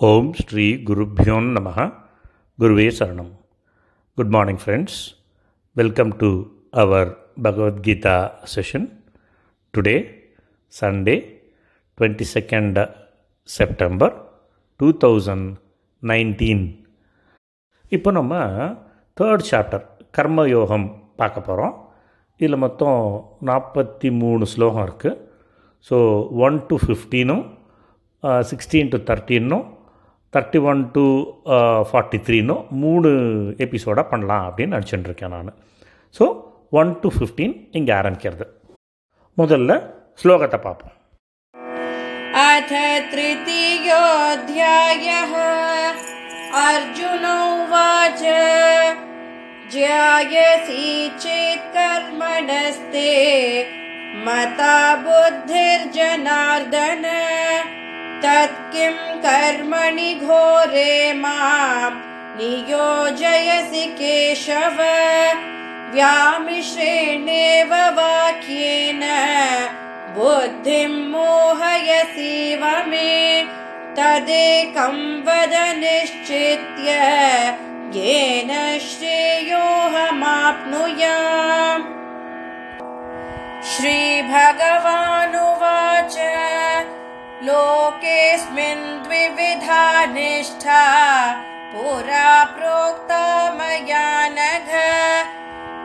ஓம் ஸ்ரீ குருப்யோன் நமக குருவே சரணம். Good morning friends welcome to our Bhagavad Gita session today Sunday twenty second September two thousand nineteen இப்போ நம்ம third chapter கர்மயோகம் பார்க்க போகிறோம் இதில் மொத்தம் நாற்பத்தி மூணு ஸ்லோகம் இருக்குது ஸோ ஒன் டு ஃபிஃப்டீனும் சிக்ஸ்டீன் டு தேர்ட்டீனும் தேர்ட்டி ஒன் டு ஃபார்ட்டி த்ரீனும் மூணு எபிசோடாக பண்ணலாம் அப்படின்னு நினச்சிட்டு இருக்கேன் நான் ஸோ ஒன் டு ஃபிஃப்டீன் இங்கே ஆரம்பிக்கிறது முதல்ல ஸ்லோகத்தை பார்ப்போம் अथ तृतीयोऽध्यायः अर्जुन उवाच ज्यायसि चेत् कर्मणस्ते मता बुद्धिर्जनार्दन तत्किं कर्मणि घोरे मां नियोजयसि केशव। व्यामिश्रेणेव वाक्येन बुद्धिं मोहयसीव मे तदेकं वद निश्चित्य येन श्रेयोऽहमाप्नुयाम्। श्रीभगवानुवाच लोकेऽस्मिन् द्विविधा निष्ठा पुरा प्रोक्ता मया नघ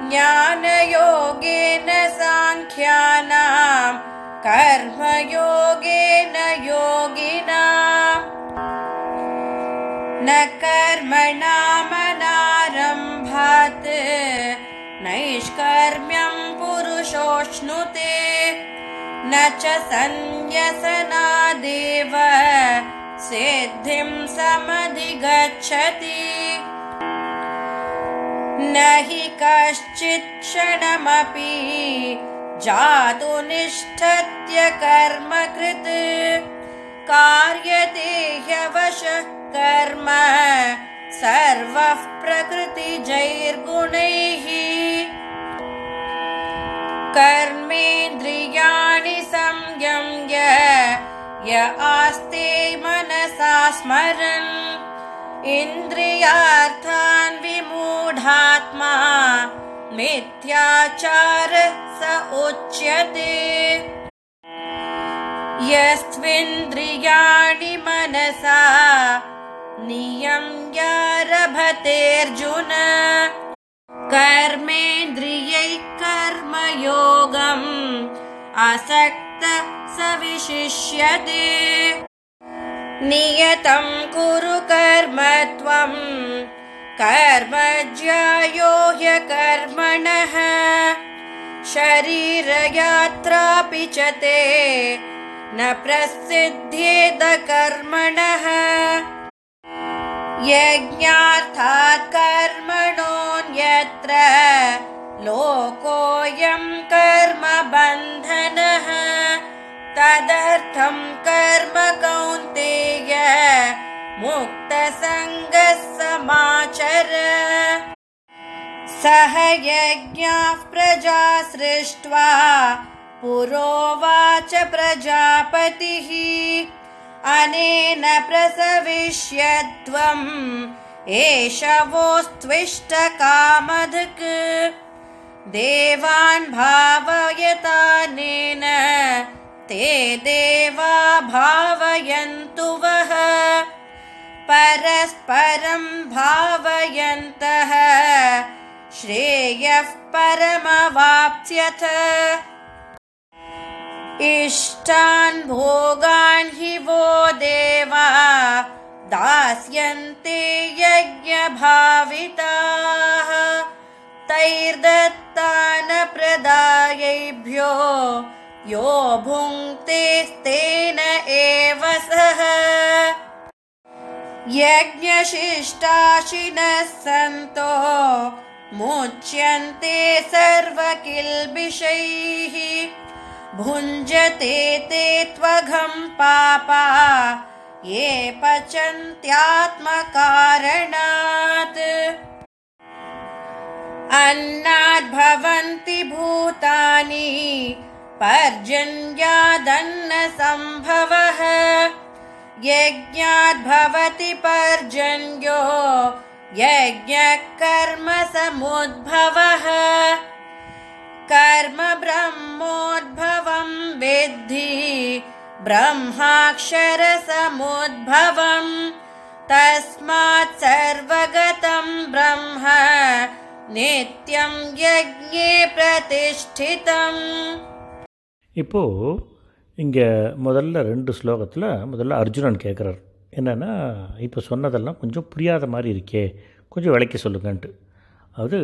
ज्ञानयोगेन साङ्ख्यानां कर्मयोगेन योगिनाम्। न कर्मणामनारम्भात् नैष्कर्म्यं पुरुषोऽश्नुते न च सन्न्यसनादेव। सिद्धिं समधिगच्छति। न हि कश्चित् क्षणमपि जातु निष्ठत्य कर्मकृत् कार्यते ह्यवशः कर्म सर्वः प्रकृतिजैर्गुणैः संयम्य य आस्ते मनसा स्मरन्। इन्द्रियार्थान् विमूढात्मा मिथ्याचार स उच्यते। यस्त्विन्द्रियाणि मनसा नियम्यारभतेऽर्जुन। कर्मेन्द्रियैः कर्मयोगम् असक्त स विशिष्यते नियतं कुरु कर्म त्वम् कर्म ज्यायो ह्यकर्मणः। शरीरयात्रापि च ते न प्रसिद्ध्येद कर्मणः यज्ञार्थात् कर्मणोऽन्यत्र लोकोऽयं कर्मबन्धनः कर्म कौन्तेय मुक्तसङ्गः समाचर। सह यज्ञाः प्रजा सृष्ट्वा पुरोवाच प्रजापतिः। अनेन प्रसविष्यध्वम् एष वोस्त्विष्टकामधक् देवान् भावयतानेन ते देवा भावयन्तु वः। परस्परं भावयन्तः। श्रेयः परमवाप्स्यथ। इष्टान् भोगान् हि वो देवा। दास्यन्ते यज्ञभाविताः। तैर्दत्तानप्रदायैभ्यो यो भुङ्क्तेस्तेन एव सः। यज्ञशिष्टाशिनः सन्तो मुच्यन्ते सर्वकिल्बिषैः। भुञ्जते ते त्वघं पापा ये पचन्त्यात्मकारणात्। अन्नाद्भवन्ति भूतानि पर्जन्यादन्नसम्भवः। यज्ञाद्भवति पर्जन्यो यज्ञकर्मसमुद्भवः। कर्म ब्रह्मोद्भवं विद्धि ब्रह्माक्षरसमुद्भवम् तस्मात् सर्वगतं ब्रह्म नित्यं यज्ञे प्रतिष्ठितम् இப்போது இங்கே முதல்ல ரெண்டு ஸ்லோகத்தில் முதல்ல அர்ஜுனன் கேட்குறார் என்னென்னா இப்போ சொன்னதெல்லாம் கொஞ்சம் புரியாத மாதிரி இருக்கே கொஞ்சம் விளக்கி சொல்லுங்கன்ட்டு. அது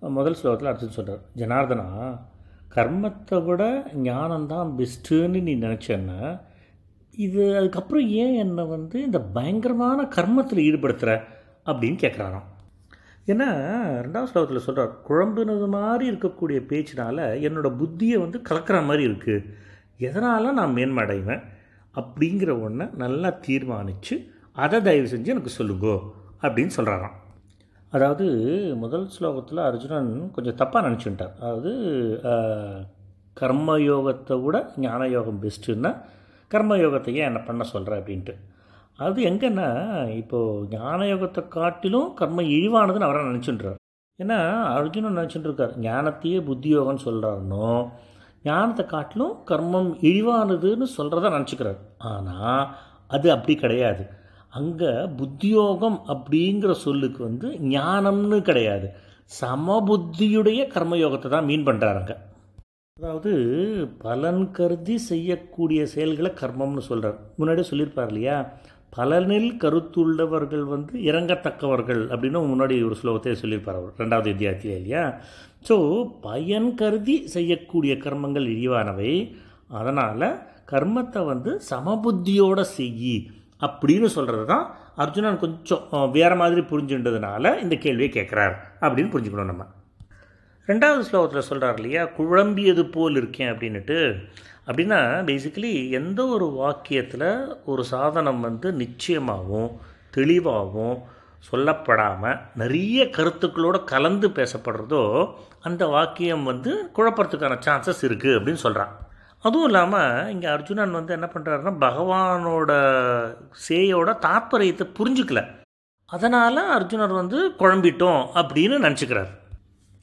முதல் ஸ்லோகத்தில் அர்ஜுன் சொல்கிறார் ஜனார்தனா கர்மத்தை விட ஞானம்தான் பெஸ்ட்டுன்னு நீ நினச்சேன்னா இது அதுக்கப்புறம் ஏன் என்னை வந்து இந்த பயங்கரமான கர்மத்தில் ஈடுபடுத்துகிற அப்படின்னு கேட்குறாராம் ஏன்னா ரெண்டாவது ஸ்லோகத்தில் சொல்கிறார் குழம்புனது மாதிரி இருக்கக்கூடிய பேச்சினால் என்னோடய புத்தியை வந்து கலக்கிற மாதிரி இருக்குது எதனால் நான் மேன்மடைவேன்? அப்படிங்கிற ஒன்றை நல்லா தீர்மானித்து அதை தயவு செஞ்சு எனக்கு சொல்லுங்கோ அப்படின்னு சொல்கிறாராம் அதாவது முதல் ஸ்லோகத்தில் அர்ஜுனன் கொஞ்சம் தப்பாக நினச்சிட்டார் அதாவது கர்மயோகத்தை விட ஞான யோகம் பெஸ்ட்டுன்னா கர்மயோகத்தை ஏன் என்ன பண்ண சொல்கிற அப்படின்ட்டு. அது எங்கன்னா இப்போது ஞான யோகத்தை காட்டிலும் கர்ம இழிவானதுன்னு அவரை நினச்சிட்டுறார் ஏன்னா அர்ஜுனன் நினச்சிட்டு இருக்கார் ஞானத்தையே புத்தி யோகம்னு சொல்கிறாருனோ ஞானத்தை காட்டிலும் கர்மம் இழிவானதுன்னு சொல்கிறத நினச்சிக்கிறார். ஆனால் அது அப்படி கிடையாது. அங்கே புத்தியோகம் அப்படிங்கிற சொல்லுக்கு வந்து ஞானம்னு கிடையாது. சமபுத்தியுடைய கர்மயோகத்தை தான் மீன் பண்ணுறாருங்க அதாவது பலன் கருதி செய்யக்கூடிய செயல்களை கர்மம்னு சொல்கிறார் முன்னாடியே சொல்லியிருப்பார் இல்லையா? பலனில் கருத்துள்ளவர்கள் வந்து இறங்கத்தக்கவர்கள் அப்படின்னு முன்னாடி ஒரு ஸ்லோகத்தை சொல்லியிருப்பார் அவர் ரெண்டாவது வித்தியார்த்தியில் இல்லையா? ஸோ பயன் கருதி செய்யக்கூடிய கர்மங்கள் இழிவானவை. அதனால் கர்மத்தை வந்து சமபுத்தியோட செய்யி அப்படின்னு சொல்கிறது தான் அர்ஜுனன் கொஞ்சம் வேறு மாதிரி புரிஞ்சுன்றதுனால இந்த கேள்வியை கேட்குறார் அப்படின்னு புரிஞ்சுக்கணும் நம்ம. ரெண்டாவது ஸ்லோகத்தில் சொல்கிறார் இல்லையா? குழம்பியது போல் இருக்கேன் அப்படின்ட்டு அப்படின்னா பேசிக்கலி எந்த ஒரு வாக்கியத்தில் ஒரு சாதனம் வந்து நிச்சயமாகவும் தெளிவாகவும் சொல்லப்படாமல் நிறைய கருத்துக்களோட கலந்து பேசப்படுறதோ அந்த வாக்கியம் வந்து குழப்பறதுக்கான சான்சஸ் இருக்குது அப்படின்னு சொல்கிறான் அதுவும் இல்லாமல் இங்கே அர்ஜுனன் வந்து என்ன பண்ணுறாருன்னா பகவானோட சேயோட தாற்பயத்தை புரிஞ்சுக்கல. அதனால் அர்ஜுனர் வந்து குழம்பிட்டோம் அப்படின்னு நினச்சிக்கிறார்.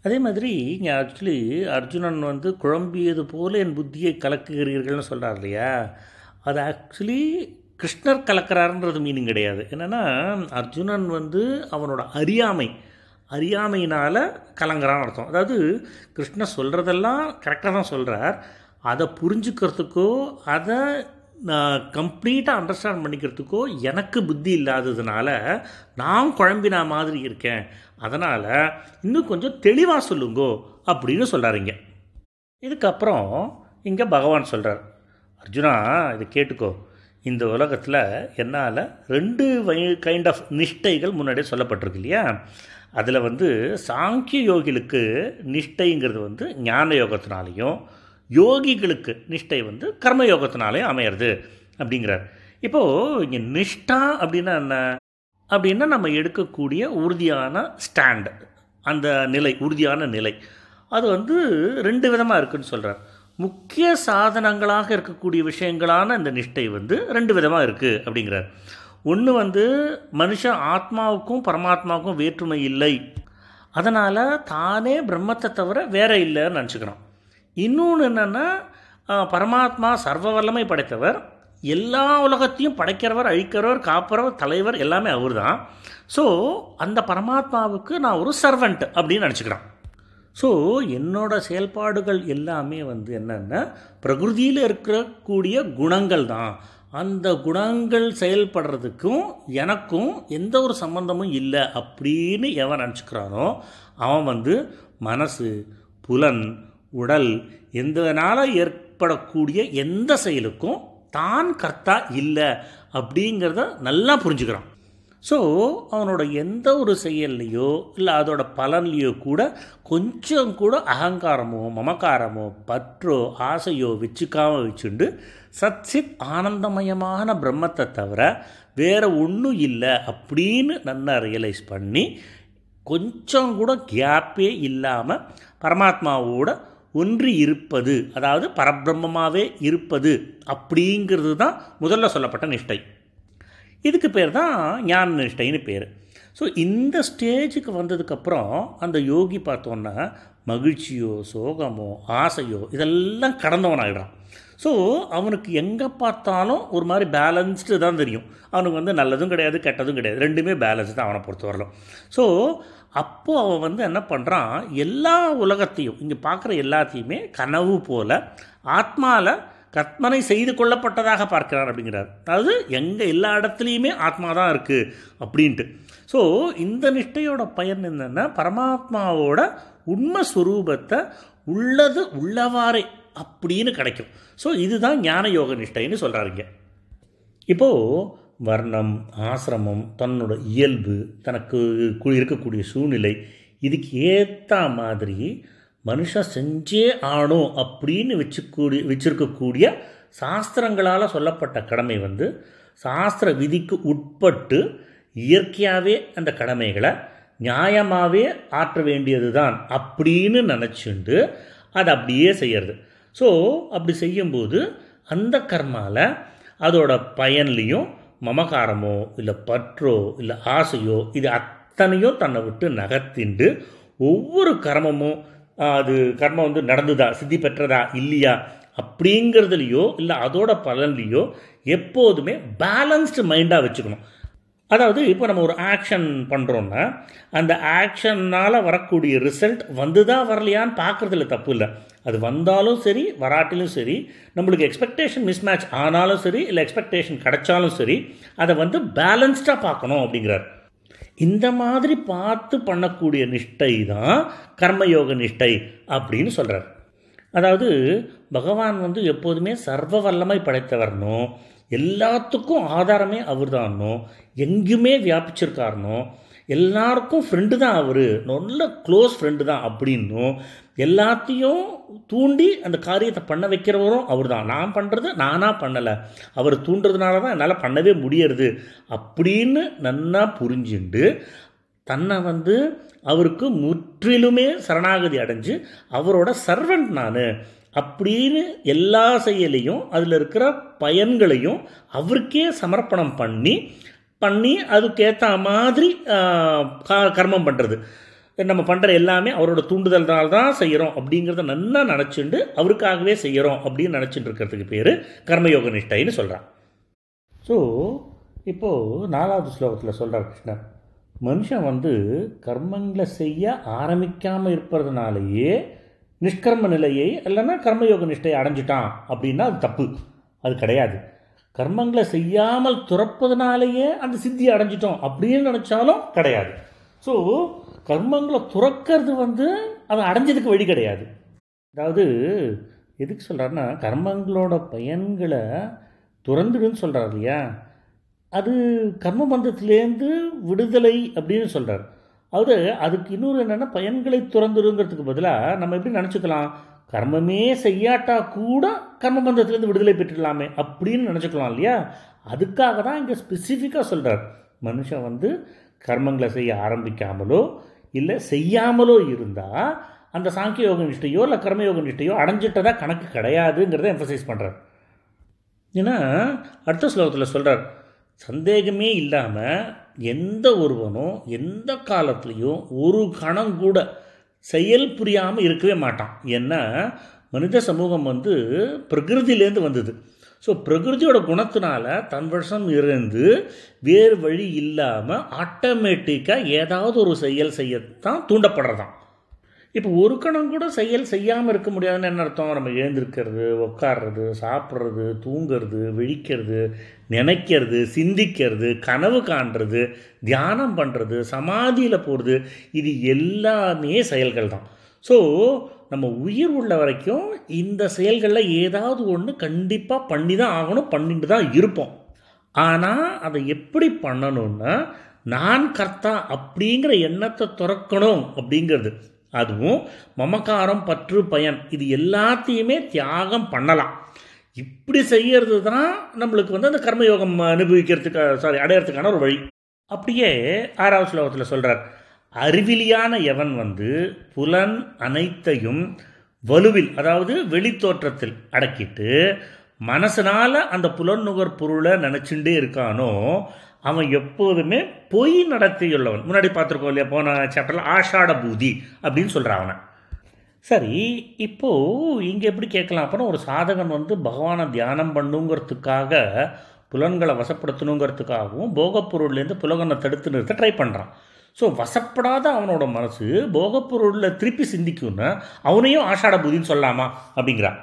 அதே மாதிரி இங்கே ஆக்சுவலி அர்ஜுனன் வந்து குழம்பியது போல என் புத்தியை கலக்குகிறீர்கள்னு சொல்கிறார் இல்லையா? அது ஆக்சுவலி கிருஷ்ணர் கலக்கிறாருன்றது மீனிங் கிடையாது. என்னென்னா அர்ஜுனன் வந்து அவனோட அறியாமை அறியாமையினால் கலங்குறான்னு அர்த்தம். அதாவது கிருஷ்ணர் சொல்கிறதெல்லாம் கரெக்டாக தான் சொல்கிறார் அதை புரிஞ்சுக்கிறதுக்கோ அதை நான் கம்ப்ளீட்டாக அண்டர்ஸ்டாண்ட் பண்ணிக்கிறதுக்கோ எனக்கு புத்தி இல்லாததுனால நான் குழம்பினா மாதிரி இருக்கேன். அதனால் இன்னும் கொஞ்சம் தெளிவாக சொல்லுங்கோ அப்படின்னு சொல்கிறாருங்க இதுக்கப்புறம் இங்கே பகவான் சொல்கிறார் அர்ஜுனா இதை கேட்டுக்கோ. இந்த உலகத்தில் என்னால் ரெண்டு வை கைண்ட் ஆஃப் நிஷ்டைகள் முன்னாடியே சொல்லப்பட்டிருக்கு இல்லையா? அதில் வந்து சாங்கிய யோகிகளுக்கு நிஷ்டைங்கிறது வந்து ஞான யோகத்தினாலையும் யோகிகளுக்கு நிஷ்டை வந்து கர்ம அமையிறது அப்படிங்கிறார். இப்போது இங்கே நிஷ்டா அப்படின்னா என்ன? அப்படின்னா நம்ம எடுக்கக்கூடிய உறுதியான ஸ்டாண்ட் அந்த நிலை உறுதியான நிலை. அது வந்து ரெண்டு விதமாக இருக்குன்னு சொல்கிறார் முக்கிய சாதனங்களாக இருக்கக்கூடிய விஷயங்களான இந்த நிஷ்டை வந்து ரெண்டு விதமாக இருக்குது அப்படிங்கிறார். ஒன்று வந்து மனுஷன் ஆத்மாவுக்கும் பரமாத்மாவுக்கும் வேற்றுமை இல்லை. அதனால் தானே பிரம்மத்தை தவிர வேற இல்லைன்னு நினச்சிக்கிறான் இன்னொன்று என்னென்னா பரமாத்மா சர்வ வல்லமை படைத்தவர் எல்லா உலகத்தையும் படைக்கிறவர் அழிக்கிறவர் காப்பறவர் தலைவர் எல்லாமே அவர் தான் ஸோ அந்த பரமாத்மாவுக்கு நான் ஒரு சர்வெண்ட் அப்படின்னு நினச்சிக்கிறேன். ஸோ என்னோட செயல்பாடுகள் எல்லாமே வந்து என்னென்னா பிரகிருதியில் இருக்கக்கூடிய குணங்கள் தான். அந்த குணங்கள் செயல்படுறதுக்கும் எனக்கும் எந்த ஒரு சம்பந்தமும் இல்லை அப்படின்னு எவன் நினச்சிக்கிறானோ அவன் வந்து மனசு புலன் உடல் எந்தனால் ஏற்படக்கூடிய எந்த செயலுக்கும் தான் கர்த்தா இல்லை அப்படிங்கிறத நல்லா புரிஞ்சுக்கிறான். ஸோ அவனோட எந்த ஒரு செயல்லையோ இல்லை அதோட பலன்லையோ கூட கொஞ்சம் கூட அகங்காரமோ மமக்காரமோ பற்றோ ஆசையோ வச்சுக்காம வச்சுண்டு சத்சித் ஆனந்தமயமான பிரம்மத்தை தவிர வேறு ஒன்றும் இல்லை அப்படின்னு நல்லா ரியலைஸ் பண்ணி கொஞ்சம் கூட கேப்பே இல்லாமல் பரமாத்மாவோட ஒன்றி இருப்பது அதாவது பரபிரம்மமாகவே இருப்பது அப்படிங்கிறது தான் முதல்ல சொல்லப்பட்ட நிஷ்டை. இதுக்கு பேர் தான் ஞான நிஷ்டைன்னு பேர். ஸோ இந்த ஸ்டேஜுக்கு வந்ததுக்கப்புறம் அந்த யோகி பார்த்தோன்னா மகிழ்ச்சியோ சோகமோ ஆசையோ இதெல்லாம் கடந்தவனாகிடுறான் ஸோ அவனுக்கு எங்கே பார்த்தாலும் ஒரு மாதிரி பேலன்ஸ்டு தான் தெரியும். அவனுக்கு வந்து நல்லதும் கிடையாது கெட்டதும் கிடையாது. ரெண்டுமே பேலன்ஸ் தான் அவனை பொறுத்த ஸோ அப்போது அவன் வந்து என்ன பண்ணுறான் எல்லா உலகத்தையும் இங்கே பார்க்குற எல்லாத்தையுமே கனவு போல் ஆத்மாவில் கற்பனை செய்து கொள்ளப்பட்டதாக பார்க்கிறார் அப்படிங்கிறார். அதாவது எங்கே எல்லா இடத்துலையுமே ஆத்மா தான் இருக்குது அப்படின்ட்டு. ஸோ இந்த நிஷ்டையோட பயன் என்னென்னா பரமாத்மாவோட உண்மை ஸ்வரூபத்தை உள்ளது உள்ளவாறே அப்படின்னு கிடைக்கும். ஸோ இதுதான் ஞான யோக நிஷ்டைன்னு சொல்கிறாருங்க இப்போது வர்ணம் ஆசிரமம் தன்னோட இயல்பு தனக்கு இருக்கக்கூடிய சூழ்நிலை இதுக்கு ஏற்ற மாதிரி மனுஷன் செஞ்சே ஆணும் அப்படின்னு வச்சுக்கூடிய வச்சுருக்கக்கூடிய சாஸ்திரங்களால் சொல்லப்பட்ட கடமை வந்து சாஸ்திர விதிக்கு உட்பட்டு இயற்கையாகவே அந்த கடமைகளை நியாயமாகவே ஆற்ற வேண்டியது தான் அப்படின்னு நினச்சிண்டு அதை அப்படியே செய்யறது. ஸோ அப்படி செய்யும்போது அந்த கர்மாவில் அதோட பயன்லேயும் மமகாரமோ இல்லை பற்றோ இல்லை ஆசையோ இது அத்தனையோ தன்னை விட்டு நகர்த்திண்டு ஒவ்வொரு கர்மமும் அது கர்மம் வந்து நடந்துதா சித்தி பெற்றதா இல்லையா அப்படிங்கிறதுலையோ இல்லை அதோட பலன்லையோ எப்போதுமே பேலன்ஸ்டு மைண்டாக வச்சுக்கணும். அதாவது இப்போ நம்ம ஒரு ஆக்ஷன் பண்ணுறோன்னா அந்த ஆக்ஷன்னால் வரக்கூடிய ரிசல்ட் வந்துதா வரலையான்னு பார்க்குறதுல தப்பு இல்லை. அது வந்தாலும் சரி வராட்டிலும் சரி நம்மளுக்கு எக்ஸ்பெக்டேஷன் மிஸ்மேட்ச் ஆனாலும் சரி இல்லை எக்ஸ்பெக்டேஷன் கிடைச்சாலும் சரி அதை வந்து பேலன்ஸ்டாக பார்க்கணும் அப்படிங்கிறார். இந்த மாதிரி பார்த்து பண்ணக்கூடிய நிஷ்டை தான் கர்மயோக நிஷ்டை அப்படின்னு சொல்கிறார் அதாவது பகவான் வந்து எப்போதுமே சர்வ வல்லமை படைத்தவர்னும் எல்லாத்துக்கும் ஆதாரமே அவர்தானோ எங்கேயுமே வியாபிச்சிருக்காருனோ எல்லாருக்கும் ஃப்ரெண்டு தான் அவர். நல்ல க்ளோஸ் ஃப்ரெண்டு தான் அப்படின்னும் எல்லாத்தையும் தூண்டி அந்த காரியத்தை பண்ண வைக்கிறவரும் அவர் தான் நான் பண்ணுறது நானாக பண்ணலை. அவர் தூண்டுறதுனால தான் என்னால் பண்ணவே முடியறது அப்படின்னு நன்னா புரிஞ்சுண்டு தன்னை வந்து அவருக்கு முற்றிலுமே சரணாகதி அடைஞ்சு அவரோட சர்வெண்ட் நான் அப்படின்னு எல்லா செயலையும் அதில் இருக்கிற பயன்களையும் அவருக்கே சமர்ப்பணம் பண்ணி பண்ணி அதுக்கேற்ற மாதிரி க- கர்மம் பண்ணுறது நம்ம பண்ணுற எல்லாமே அவரோட தூண்டுதல்னால தான் செய்கிறோம் அப்படிங்கிறத நல்லா நினச்சிண்டு அவருக்காகவே செய்கிறோம் அப்படின்னு நினச்சிட்டு இருக்கிறதுக்கு பேர் கர்மயோக நிஷ்டைன்னு சொல்கிறான் ஸோ இப்போது நாலாவது ஸ்லோகத்தில் சொல்கிறார் கிருஷ்ணர் மனுஷன் வந்து கர்மங்களை செய்ய ஆரம்பிக்காமல் இருப்பதுனாலேயே நிஷ்கர்ம நிலையை இல்லைன்னா கர்மயோக நிஷ்டையை அடைஞ்சிட்டான் அப்படின்னா அது தப்பு. அது கிடையாது. கர்மங்களை செய்யாமல் துறப்பதனாலேயே அந்த சித்தியை அடைஞ்சிட்டோம் அப்படின்னு நினச்சாலும் கிடையாது. ஸோ கர்மங்களை துறக்கிறது வந்து அதை அடைஞ்சதுக்கு வழி கிடையாது. அதாவது எதுக்கு சொல்கிறாருன்னா கர்மங்களோட பயன்களை துறந்துடுன்னு சொல்கிறார் இல்லையா? அது கர்ம பந்தத்திலேருந்து விடுதலை அப்படின்னு சொல்கிறார் அதாவது அதுக்கு இன்னொரு என்னென்னா பயன்களை துறந்துருங்கிறதுக்கு பதிலாக நம்ம எப்படி நினச்சிக்கலாம்? கர்மமே செய்யாட்டா கூட கர்மபந்தத்திலேருந்து விடுதலை பெற்றுடலாமே அப்படின்னு நினச்சிக்கலாம் இல்லையா? அதுக்காக தான் இங்கே ஸ்பெசிஃபிக்காக சொல்கிறார் மனுஷன் வந்து கர்மங்களை செய்ய ஆரம்பிக்காமலோ இல்லை செய்யாமலோ இருந்தால் அந்த சாங்கிய யோக நிஷ்டையோ இல்லை கர்மயோக நிஷ்டையோ அடைஞ்சிட்டதாக கணக்கு கிடையாதுங்கிறத எம்ஃபசைஸ் பண்ணுறார் ஏன்னா அடுத்த ஸ்லோகத்தில் சொல்கிறார் சந்தேகமே இல்லாமல் எந்த ஒருவனும் எந்த காலத்துலேயும் ஒரு கணம் கூட செயல் புரியாமல் இருக்கவே மாட்டான். ஏன்னா மனித சமூகம் வந்து பிரகிருதியிலேருந்து வந்தது. ஸோ பிரகிருதியோட குணத்தினால தன் வருஷம் இருந்து வேறு வழி இல்லாமல் ஆட்டோமேட்டிக்காக ஏதாவது ஒரு செயல் செய்யத்தான் தூண்டப்படுறதான் இப்போ ஒரு கணம் கூட செயல் செய்யாமல் இருக்க முடியாதுன்னு என்ன அர்த்தம்? நம்ம எழுந்திருக்கிறது உட்கார்றது சாப்பிட்றது தூங்கிறது விழிக்கிறது நினைக்கிறது சிந்திக்கிறது கனவு காண்றது தியானம் பண்ணுறது சமாதியில் போகிறது இது எல்லாமே செயல்கள் தான். ஸோ நம்ம உயிர் உள்ள வரைக்கும் இந்த செயல்களில் ஏதாவது ஒன்று கண்டிப்பாக பண்ணி தான் ஆகணும் பண்ணிட்டு தான் இருப்போம். ஆனால் அதை எப்படி பண்ணணும்னா நான் கர்த்தா அப்படிங்கிற எண்ணத்தை துறக்கணும் அப்படிங்கிறது. அதுவும் மமக்காரம் பற்று பயன் இது எல்லாத்தையுமே தியாகம் பண்ணலாம். இப்படி செய்யறது தான் நம்மளுக்கு வந்து அந்த கர்மயோகம் அனுபவிக்கிறதுக்கு சாரி அடையிறதுக்கான ஒரு வழி. அப்படியே ஆறாவது ஸ்லோகத்தில் சொல்கிறார் அறிவிலியான எவன் வந்து புலன் அனைத்தையும் வலுவில் அதாவது வெளித்தோற்றத்தில் அடக்கிட்டு மனசனால் அந்த புலன் நுகர் பொருளை நினச்சிண்டே இருக்கானோ அவன் எப்போதுமே பொய் நடத்தியுள்ளவன். முன்னாடி பார்த்துருக்கோம் இல்லையா போன சாப்டரில் ஆஷாட பூதி அப்படின்னு சொல்கிறான் அவனை. சரி இப்போது இங்கே எப்படி கேட்கலாம்? அப்புறம் ஒரு சாதகன் வந்து பகவானை தியானம் பண்ணுங்கிறதுக்காக புலன்களை வசப்படுத்தணுங்கிறதுக்காகவும் போகப்பொருள்லேருந்து புலகனை தடுத்து நிறுத்த ட்ரை பண்ணுறான் ஸோ வசப்படாத அவனோட மனசு போகப்பொருளில் திருப்பி சிந்திக்கும்னா அவனையும் ஆஷாட பூதின்னு சொல்லலாமா அப்படிங்கிறான்.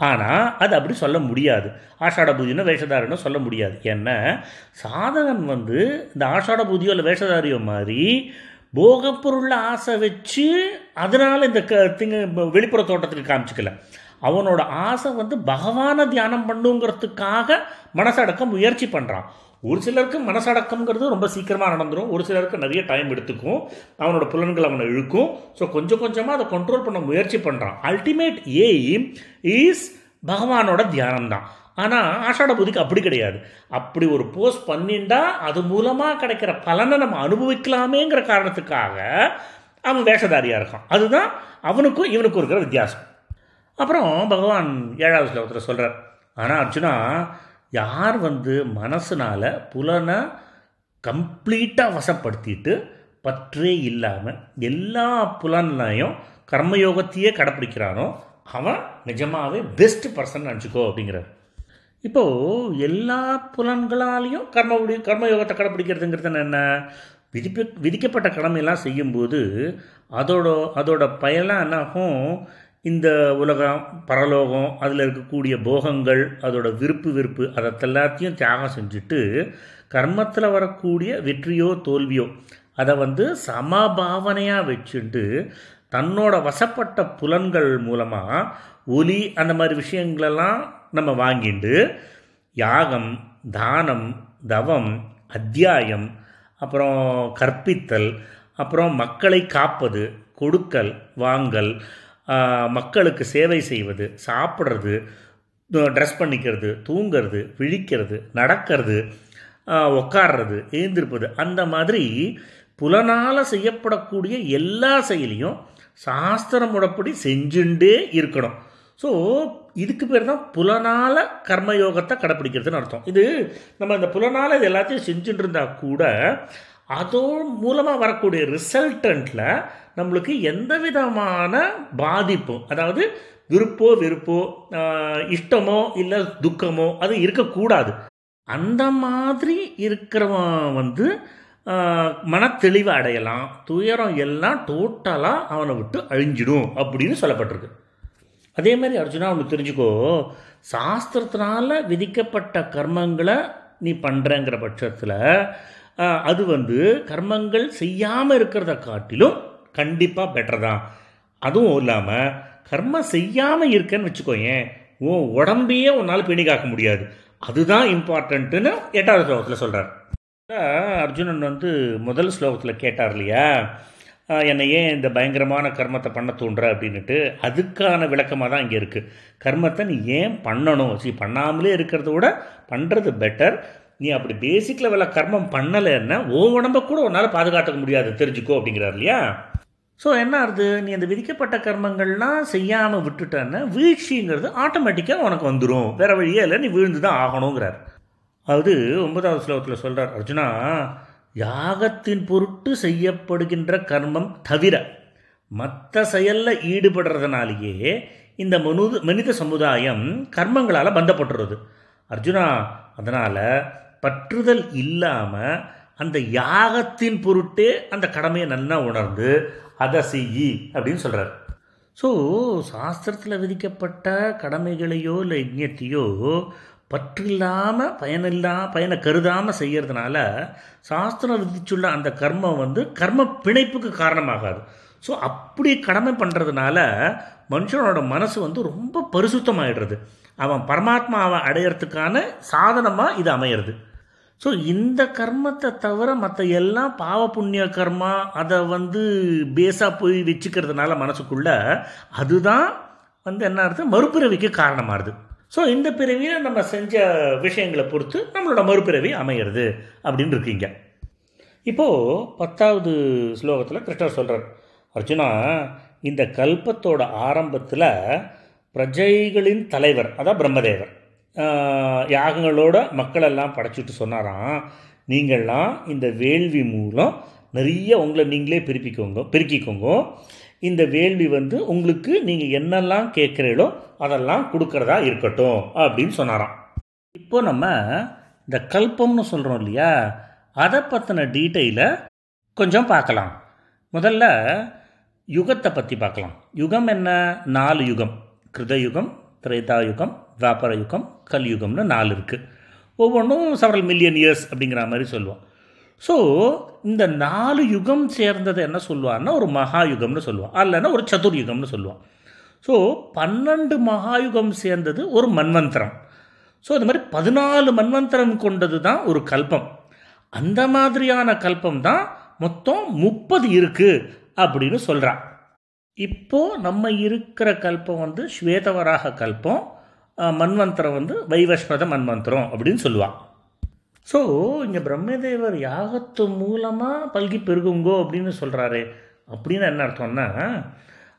ஆனால் அது அப்படி சொல்ல முடியாது. ஆஷாட பூஜைன்னு வேஷதாரின்னு சொல்ல முடியாது. ஏன்னா சாதகன் வந்து இந்த ஆஷாட பூஜையோ இல்லை வேஷதாரியோ மாதிரி போகப்பொருளில் ஆசை வச்சு அதனால் இந்த க திங்க வெளிப்புற தோட்டத்துக்கு காமிச்சிக்கல. அவனோட ஆசை வந்து பகவானை தியானம் பண்ணுங்கிறதுக்காக மனசடக்க முயற்சி பண்ணுறான் ஒரு சிலருக்கு மனசடக்கம்ங்கிறது ரொம்ப சீக்கிரமாக நடந்துடும் ஒரு சிலருக்கு நிறைய டைம் எடுத்துக்கும். அவனோட புலன்கள் அவனை இழுக்கும். ஸோ கொஞ்சம் கொஞ்சமாக அதை கண்ட்ரோல் பண்ண முயற்சி பண்ணுறான் அல்டிமேட் எய்ம் இஸ் பகவானோட தியானம் தான் ஆனால் ஆஷாட புதிக்கு அப்படி கிடையாது. அப்படி ஒரு போஸ்ட் பண்ணிண்டா அது மூலமாக கிடைக்கிற பலனை நம்ம அனுபவிக்கலாமேங்கிற காரணத்துக்காக அவன் வேஷதாரியாக இருக்கான். அதுதான் அவனுக்கும் இவனுக்கும் இருக்கிற வித்தியாசம். அப்புறம் பகவான் ஏழாவது ஸ்லோகத்தில் சொல்கிறார் ஆனால் அர்ஜுனா யார் வந்து மனசுனால் புலனை கம்ப்ளீட்டாக வசப்படுத்திட்டு பற்றே இல்லாமல் எல்லா புலன்லையும் கர்மயோகத்தையே கடைப்பிடிக்கிறானோ அவன் நிஜமாகவே பெஸ்ட் பர்சன் நினச்சிக்கோ அப்படிங்கிறார். இப்போது எல்லா புலன்களாலையும் கர்ம கர்மயோகத்தை கடைப்பிடிக்கிறதுங்கிறது என்ன? விதிப்பு விதிக்கப்பட்ட கடமையெல்லாம் செய்யும்போது அதோட அதோட பயனாக என்னாகும்? இந்த உலகம் பரலோகம் அதில் இருக்கக்கூடிய போகங்கள் அதோட விருப்பு விருப்பு அதை எல்லாத்தையும் தியாகம் செஞ்சுட்டு கர்மத்தில் வரக்கூடிய வெற்றியோ தோல்வியோ அதை வந்து சமபாவனையாக வச்சுட்டு தன்னோட வசப்பட்ட புலன்கள் மூலமாக ஒலி அந்த மாதிரி விஷயங்களெல்லாம் நம்ம வாங்கிட்டு யாகம் தானம் தவம் அத்தியாயம் அப்புறம் கற்பித்தல் அப்புறம் மக்களை காப்பது கொடுக்கல் வாங்கல் மக்களுக்கு சேவை செய்வது சாப்பிட்றது ட்ரெஸ் பண்ணிக்கிறது தூங்கிறது விழிக்கிறது நடக்கிறது உட்கார்றது எழுந்திருப்பது அந்த மாதிரி புலனால் செய்யப்படக்கூடிய எல்லா செயலையும் சாஸ்திரமுடப்படி செஞ்சுட்டே இருக்கணும். ஸோ இதுக்கு பேர் தான் புலனால் கர்மயோகத்தை கடைப்பிடிக்கிறதுன்னு அர்த்தம். இது நம்ம இந்த புலனால் இது எல்லாத்தையும் செஞ்சுட்டு இருந்தால் கூட அதோ மூலமாக வரக்கூடிய ரிசல்டண்ட்டில் நம்மளுக்கு எந்த விதமான பாதிப்பும் அதாவது விருப்போ வெறுப்போ இஷ்டமோ இல்லை துக்கமோ அது இருக்கக்கூடாது. அந்த மாதிரி இருக்கிறவன் வந்து மனத்தெளிவை அடையலாம் துயரம் எல்லாம் டோட்டலாக அவனை விட்டு அழிஞ்சிடும் அப்படின்னு சொல்லப்பட்டிருக்கு. அதே மாதிரி அர்ஜுனா அவனுக்கு தெரிஞ்சுக்கோ சாஸ்திரத்தினால விதிக்கப்பட்ட கர்மங்களை நீ பண்ணுறங்கிற பட்சத்தில் அது வந்து கர்மங்கள் செய்யாமல் இருக்கிறத காட்டிலும் கண்டிப்பாக பெட்டர் தான். அதுவும் இல்லாமல் கர்மம் செய்யாமல் இருக்கேன்னு வச்சுக்கோயேன் உன் உடம்பையே உன்னால் பேணி காக்க முடியாது. அதுதான் இம்பார்ட்டண்ட்டுன்னு எட்டாவது ஸ்லோகத்தில் சொல்கிறார் அர்ஜுனன் வந்து முதல் ஸ்லோகத்தில் கேட்டார் இல்லையா? என்னை ஏன் இந்த பயங்கரமான கர்மத்தை பண்ண தூண்டுற அப்படின்ட்டு அதுக்கான விளக்கமாக தான் இங்கே இருக்குது கர்மத்தை நீ ஏன் பண்ணணும்? சரி பண்ணாமலே இருக்கிறத விட பண்ணுறது பெட்டர் நீ அப்படி பேசிக் லெவலில் கர்மம் பண்ணலைன்னா ஓ உடம்ப கூட உன்னால் பாதுகாத்துக்க முடியாது தெரிஞ்சுக்கோ அப்படிங்கிறார் இல்லையா? ஸோ என்ன ஆகுது நீ அந்த விதிக்கப்பட்ட கர்மங்கள்லாம் செய்யாமல் விட்டுட்டேன்னா வீழ்ச்சிங்கிறது ஆட்டோமேட்டிக்காக உனக்கு வந்துடும் வேறு வழியே இல்லை நீ விழுந்து தான் ஆகணுங்கிறார். அது ஒன்பதாவது ஸ்லோகத்தில் சொல்கிறார் அர்ஜுனா யாகத்தின் பொருட்டு செய்யப்படுகின்ற கர்மம் தவிர மற்ற செயலில் ஈடுபடுறதுனாலேயே இந்த மனுது மனித சமுதாயம் கர்மங்களால் பந்தப்பட்டுறது. அர்ஜுனா அதனால் பற்றுதல் இல்லாமல் அந்த யாகத்தின் பொருட்டே அந்த கடமையை நல்லா உணர்ந்து அதை செய் அப்படின்னு சொல்கிறார் ஸோ சாஸ்திரத்தில் விதிக்கப்பட்ட கடமைகளையோ இல்லை யஜ்யத்தையோ பற்றில்லாமல் பயனில்லா பயனை கருதாமல் செய்கிறதுனால சாஸ்திரம் விதிச்சுள்ள அந்த கர்மம் வந்து கர்ம பிணைப்புக்கு காரணமாகாது. ஸோ அப்படி கடமை பண்ணுறதுனால மனுஷனோட மனசு வந்து ரொம்ப பரிசுத்தமாகிடுறது அவன் பரமாத்மாவை அடையிறதுக்கான சாதனமாக இது அமையிறது. ஸோ இந்த கர்மத்தை தவிர மற்ற எல்லாம் பாவ புண்ணிய கர்மா அதை வந்து பேஸாக போய் வச்சுக்கிறதுனால மனசுக்குள்ள அதுதான் வந்து என்ன அர்த்தம் மறுபிறவிக்கு காரணமாகுது. ஸோ இந்த பிறவியில் நம்ம செஞ்ச விஷயங்களை பொறுத்து நம்மளோட மறுபிறவி அமையிறது அப்படின்னு இருக்கீங்க. இப்போது பத்தாவது ஸ்லோகத்தில் கிருஷ்ணர் சொல்கிறார் அர்ஜுனா இந்த கல்பத்தோட ஆரம்பத்தில் பிரஜைகளின் தலைவர் அதான் பிரம்மதேவர் யாகங்களோட மக்களெல்லாம் படைச்சிட்டு சொன்னாராம் நீங்கள்லாம் இந்த வேள்வி மூலம் நிறைய உங்களை நீங்களே பெருப்பிக்கோங்க பெருக்கிக்கோங்க. இந்த வேள்வி வந்து உங்களுக்கு நீங்கள் என்னெல்லாம் கேட்குறீங்களோ அதெல்லாம் கொடுக்கறதா இருக்கட்டும் அப்படின்னு சொன்னாராம். இப்போ நம்ம இந்த கல்பம்னு சொல்கிறோம் இல்லையா அதை பற்றின டீட்டெயிலை கொஞ்சம் பார்க்கலாம். முதல்ல யுகத்தை பற்றி பார்க்கலாம். யுகம் என்ன? நாலு யுகம். கிருதயுகம் திரேதாயுகம் துவாபர யுகம் கலியுகம்னு நாலு இருக்குது ஒவ்வொன்றும் செவரல் மில்லியன் இயர்ஸ் அப்படிங்கிற மாதிரி சொல்லுவோம். ஸோ இந்த நாலு யுகம் சேர்ந்ததை என்ன சொல்லுவான்னா ஒரு மகாயுகம்னு சொல்லுவோம். அல்லைன்னா ஒரு சதுர்யுகம்னு சொல்லுவான் ஸோ பன்னெண்டு மகாயுகம் சேர்ந்தது ஒரு மன்வந்தரம். ஸோ அது மாதிரி பதினாலு மன்வந்தரம் கொண்டது தான் ஒரு கல்பம். அந்த மாதிரியான கல்பம் தான் மொத்தம் முப்பது இருக்குது அப்படின்னு சொல்கிறான் இப்போது நம்ம இருக்கிற கல்பம் வந்து ஸ்வேதவராக கல்பம் மன்வந்தரம் வந்து வைவஸ்வத மன்வந்தரம் அப்படின்னு சொல்லுவான். ஸோ இங்கே பிரம்மதேவர் யாகத்து மூலமாக பல்கி பெருகுங்கோ அப்படின்னு சொல்கிறாரு அப்படின்னு என்ன அர்த்தம்னா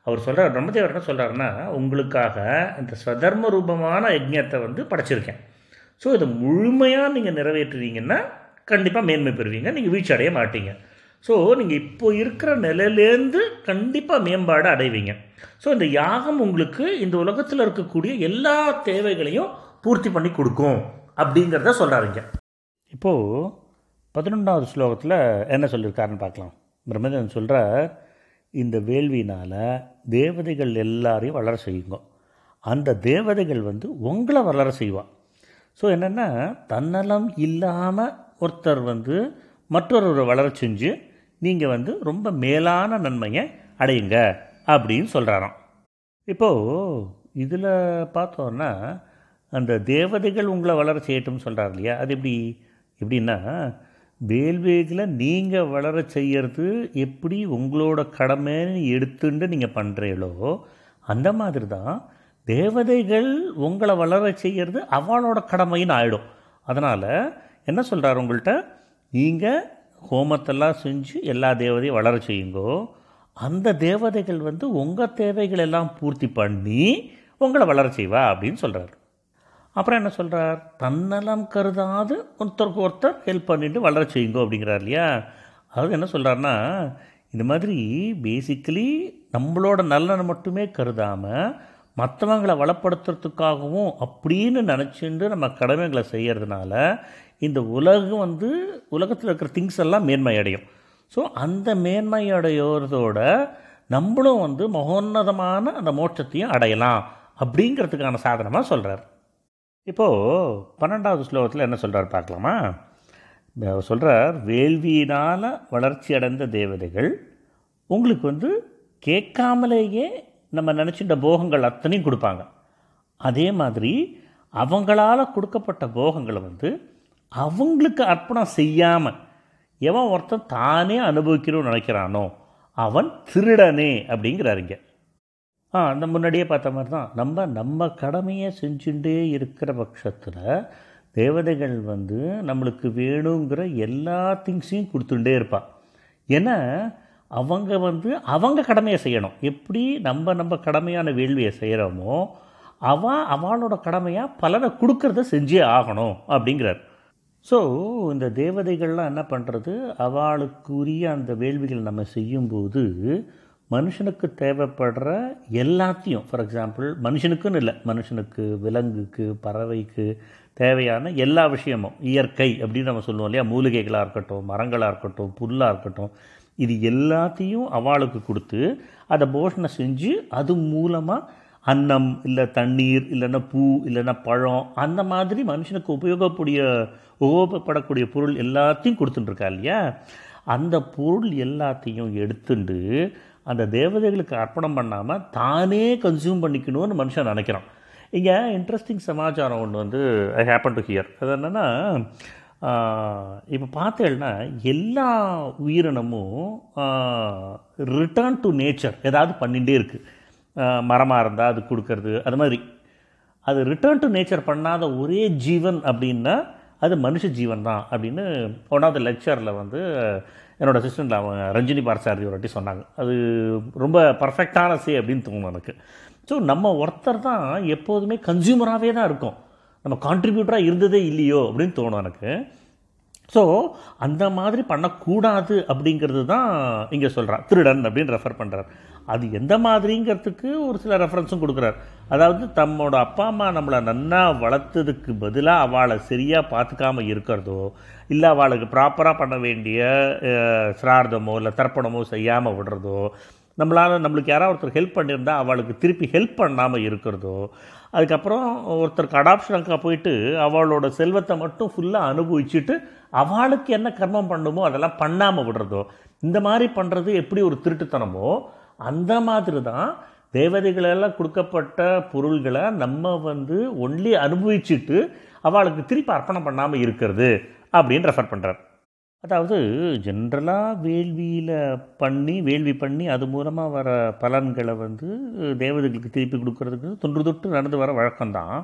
அவர் சொல்கிறார் பிரம்மதேவர் என்ன சொல்கிறாருன்னா உங்களுக்காக இந்த ஸ்வதர்ம ரூபமான யஜ்ஞத்தை வந்து படைச்சிருக்கேன். ஸோ இதை முழுமையாக நீங்கள் நிறைவேற்றுவீங்கன்னா கண்டிப்பாக மேன்மை பெறுவீங்க. நீங்கள் வீழ்ச்சி அடைய மாட்டீங்க. ஸோ நீங்கள் இப்போ இருக்கிற நிலையிலேருந்து கண்டிப்பாக மேம்பாடு அடைவீங்க. ஸோ இந்த யாகம் உங்களுக்கு இந்த உலகத்தில் இருக்கக்கூடிய எல்லா தேவைகளையும் பூர்த்தி பண்ணி கொடுக்கும் அப்படிங்கிறத சொல்கிறாருங்க இப்போது பதினொன்றாவது ஸ்லோகத்தில் என்ன சொல்லியிருக்காருன்னு பார்க்கலாம். பிரம்மதன் சொல்கிறார் இந்த வேள்வினால் தேவதைகள் எல்லாரையும் வளர செய்யுங்க. அந்த தேவதைகள் வந்து உங்களை வளர செய்வான் ஸோ என்னென்னா தன்னலம் இல்லாமல் ஒருத்தர் வந்து மற்றொருவரை வளர செஞ்சு நீங்கள் வந்து ரொம்ப மேலான நன்மையை அடையுங்க அப்படின்னு சொல்கிறாராம் இப்போது இதில் பார்த்தோன்னா அந்த தேவதைகள் உங்களை வளர செய்யட்டும்னு சொல்கிறார் இல்லையா? அது எப்படி? எப்படின்னா வேல்வேகில் நீங்கள் வளர செய்யறது எப்படி உங்களோட கடமைன்னு எடுத்துட்டு நீங்கள் பண்ணுறீங்களோ அந்த மாதிரி தான் தேவதைகள் உங்களை வளர செய்யறது அவளோட கடமைன்னு ஆகிடும் அதனால் என்ன சொல்கிறார் உங்கள்கிட்ட நீங்கள் ஹோமத்தெல்லாம் செஞ்சு எல்லா தேவதையும் வளர செய்யுங்கோ. அந்த தேவதைகள் வந்து உங்கள் தேவைகள் எல்லாம் பூர்த்தி பண்ணி உங்களை வளர செய்வா அப்படின்னு சொல்கிறார் அப்புறம் என்ன சொல்கிறார் தன்னலம் கருதாது ஒருத்தருக்கு ஒருத்தர் ஹெல்ப் பண்ணிட்டு வளர செய்யுங்கோ அப்படிங்கிறார் இல்லையா? அதாவது என்ன சொல்கிறாருன்னா இந்த மாதிரி பேசிக்கலி நம்மளோட நலனை மட்டுமே கருதாமல் மற்றவங்களை வளப்படுத்துறதுக்காகவும் அப்படின்னு நினச்சிட்டு நம்ம கடமைகளை செய்கிறதுனால இந்த உலகம் வந்து உலகத்தில் இருக்கிற திங்ஸ் எல்லாம் மேன்மை அடையும். ஸோ அந்த மேன்மை அடையோறதோட நம்மளும் வந்து மகோன்னதமான அந்த மோட்சத்தையும் அடையலாம் அப்படிங்கிறதுக்கான சாதனமாக சொல்கிறார் இப்போது பன்னெண்டாவது ஸ்லோகத்தில் என்ன சொல்கிறார் பார்க்கலாமா? சொல்கிறார் வேள்வியினால் வளர்ச்சி அடைந்த தேவதைகள் உங்களுக்கு வந்து கேட்காமலேயே நம்ம நினச்சிட்ட போகங்கள் அத்தனையும் கொடுப்பாங்க. அதே மாதிரி அவங்களால் கொடுக்கப்பட்ட போகங்களை வந்து அவங்களுக்கு அர்ப்பணம் செய்யாமல் எவன் ஒருத்தன் தானே அனுபவிக்கணும்னு நினைக்கிறானோ அவன் திருடனே அப்படிங்கிறாருங்க ஆ அந்த முன்னாடியே பார்த்த மாதிரி தான். நம்ம நம்ம கடமையை செஞ்சுட்டே இருக்கிற பட்சத்தில் தேவதைகள் வந்து நம்மளுக்கு வேணுங்கிற எல்லா திங்ஸையும் கொடுத்துட்டே இருப்பாள் ஏன்னா அவங்க வந்து அவங்க கடமையை செய்யணும். எப்படி நம்ம நம்ம கடமையான வேள்வியை செய்கிறோமோ அவன் அவளோட கடமையாக பலனை கொடுக்கறத செஞ்சே ஆகணும் அப்படிங்கிறார். ஸோ இந்த தேவதைகள்லாம் என்ன பண்ணுறது அவளுக்குரிய அந்த வேள்விகள் நம்ம செய்யும்போது மனுஷனுக்கு தேவைப்படுற எல்லாத்தையும் ஃபார் எக்ஸாம்பிள் மனுஷனுக்குன்னு இல்லை மனுஷனுக்கு விலங்குக்கு பறவைக்கு தேவையான எல்லா விஷயமும் இயற்கை அப்படின்னு நம்ம சொல்லுவோம் இல்லையா? மூலிகைகளாக இருக்கட்டும் மரங்களாக இருக்கட்டும் புல்லாக இருக்கட்டும் இது எல்லாத்தையும் அவளுக்கு கொடுத்து அதை போஷணை செஞ்சு அது மூலமாக அன்னம் இல்லை தண்ணீர் இல்லைன்னா பூ இல்லைன்னா பழம் அந்த மாதிரி மனுஷனுக்கு உபயோகக்கூடிய உபயோகப்படக்கூடிய பொருள் எல்லாத்தையும் கொடுத்துட்டுருக்கா இல்லையா? அந்த பொருள் எல்லாத்தையும் எடுத்துட்டு அந்த தேவதைகளுக்கு அர்ப்பணம் பண்ணாமல் தானே கன்சியூம் பண்ணிக்கணும்னு மனுஷன் நினைக்கிறான். இங்கே இன்ட்ரெஸ்டிங் சமாச்சாரம் ஒன்று வந்து ஐ ஹேப்பன் டு ஹியர் அது என்னென்னா இப்போ பார்த்தேன்னா எல்லா உயிரினமும் ரிட்டர்ன் டு நேச்சர் ஏதாவது பண்ணிகிட்டே இருக்குது மரமாக இருந்தால் அது கொடுக்கறது அது மாதிரி. அது ரிட்டர்ன் டு நேச்சர் பண்ணாத ஒரே ஜீவன் அப்படின்னா அது மனுஷ ஜீவன் தான் அப்படின்னு ஒன்றாவது லெக்சரில் வந்து என்னோடய அசிஸ்டண்ட் அவன் ரஞ்சினி பார்சாரதி ஒரு வாட்டி சொன்னாங்க. அது ரொம்ப பர்ஃபெக்டான சே அப்படின்னு தோணும் எனக்கு. ஸோ நம்ம ஒருத்தர் தான் எப்போதுமே கன்சியூமராகவே தான் இருக்கும். நம்ம கான்ட்ரிபியூட்டராக இருந்ததே இல்லையோ அப்படின்னு தோணும் எனக்கு. ஸோ அந்த மாதிரி பண்ணக்கூடாது அப்படிங்கிறது தான் இங்கே சொல்கிறார் திருடன் அப்படின்னு ரெஃபர் பண்ணுறார் அது எந்த மாதிரிங்கிறதுக்கு ஒரு சில ரெஃபரன்ஸும் கொடுக்குறார். அதாவது தம்மோட அப்பா அம்மா நம்மளை நன்னா வளர்த்ததுக்கு பதிலாக அவளை சரியாக பார்த்துக்காம இருக்கிறதோ இல்லை அவளுக்கு ப்ராப்பராக பண்ண வேண்டிய சிரார்த்தமோ இல்லை தர்ப்பணமோ செய்யாமல் விடுறதோ நம்மளால் நம்மளுக்கு யாராவது ஒருத்தர் ஹெல்ப் பண்ணியிருந்தா அவளுக்கு திருப்பி ஹெல்ப் பண்ணாமல் இருக்கிறதோ அதுக்கப்புறம் ஒருத்தருக்கு அடாப்ஷனுக்காக போயிட்டு அவளோட செல்வத்தை மட்டும் ஃபுல்லாக அனுபவிச்சுட்டு அவளுக்கு என்ன கர்மம் பண்ணுமோ அதெல்லாம் பண்ணாமல் விடுறதோ இந்த மாதிரி பண்ணுறது எப்படி ஒரு திருட்டுத்தனமோ அந்த மாதிரி தான் தேவதைகளெல்லாம் கொடுக்கப்பட்ட பொருள்களை நம்ம வந்து ஒன்லி அனுபவிச்சுட்டு அவளுக்கு திருப்பி அர்ப்பணம் பண்ணாமல் இருக்கிறது அப்படின்னு ரெஃபர் பண்ணுறார் அதாவது ஜென்ரலாக வேள்வியில் பண்ணி வேள்வி பண்ணி அது மூலமாக வர பலன்களை வந்து தேவதைகளுக்கு திருப்பி கொடுக்கறதுக்கு தொன்று தொட்டு நடந்து வர வழக்கம்தான்.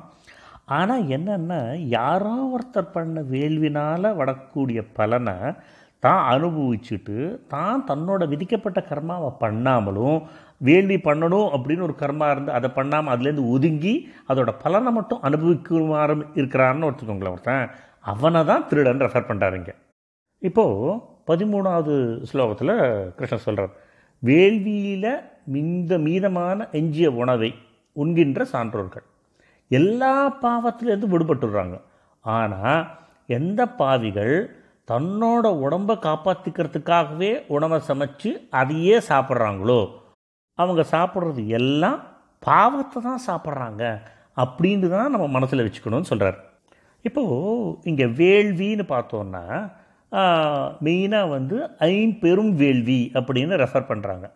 ஆனால் என்னென்னா யாரோ ஒருத்தர் பண்ண வேள்வினால் வரக்கூடிய பலனை தான் அனுபவிச்சுட்டு தான் தன்னோட விதிக்கப்பட்ட கர்மாவை பண்ணாமலும் வேள்வி பண்ணணும் அப்படின்னு ஒரு கர்மா இருந்து அதை பண்ணாமல் அதுலேருந்து ஒதுங்கி அதோட பலனை மட்டும் அனுபவிக்குமாறு இருக்கிறான்னு வச்சுக்கோங்களேன் ஒருத்தன்? அவனை தான் திருடன் ரெஃபர் பண்ணுறாருங்க இப்போது பதிமூணாவது ஸ்லோகத்தில் கிருஷ்ணன் சொல்கிறார் வேள்வியில் மிந்த மீதமான எஞ்சிய உணவை உண்கின்ற சான்றோர்கள். எல்லா பாவத்திலேருந்து விடுபட்டுடுறாங்க. ஆனால் எந்த பாவிகள் தன்னோட உடம்பை காப்பாற்றிக்கிறதுக்காகவே உணவை சமைச்சு அதையே சாப்பிட்றாங்களோ அவங்க சாப்பிட்றது எல்லாம் பாவத்தை தான் சாப்பிட்றாங்க அப்படின்னு தான் நம்ம மனசில் வச்சுக்கணும்னு சொல்கிறார் இப்போது இங்கே வேள்வின்னு பார்த்தோன்னா மெயினாக வந்து ஐம்பெரும் வேள்வி அப்படின்னு ரெஃபர் பண்ணுறாங்க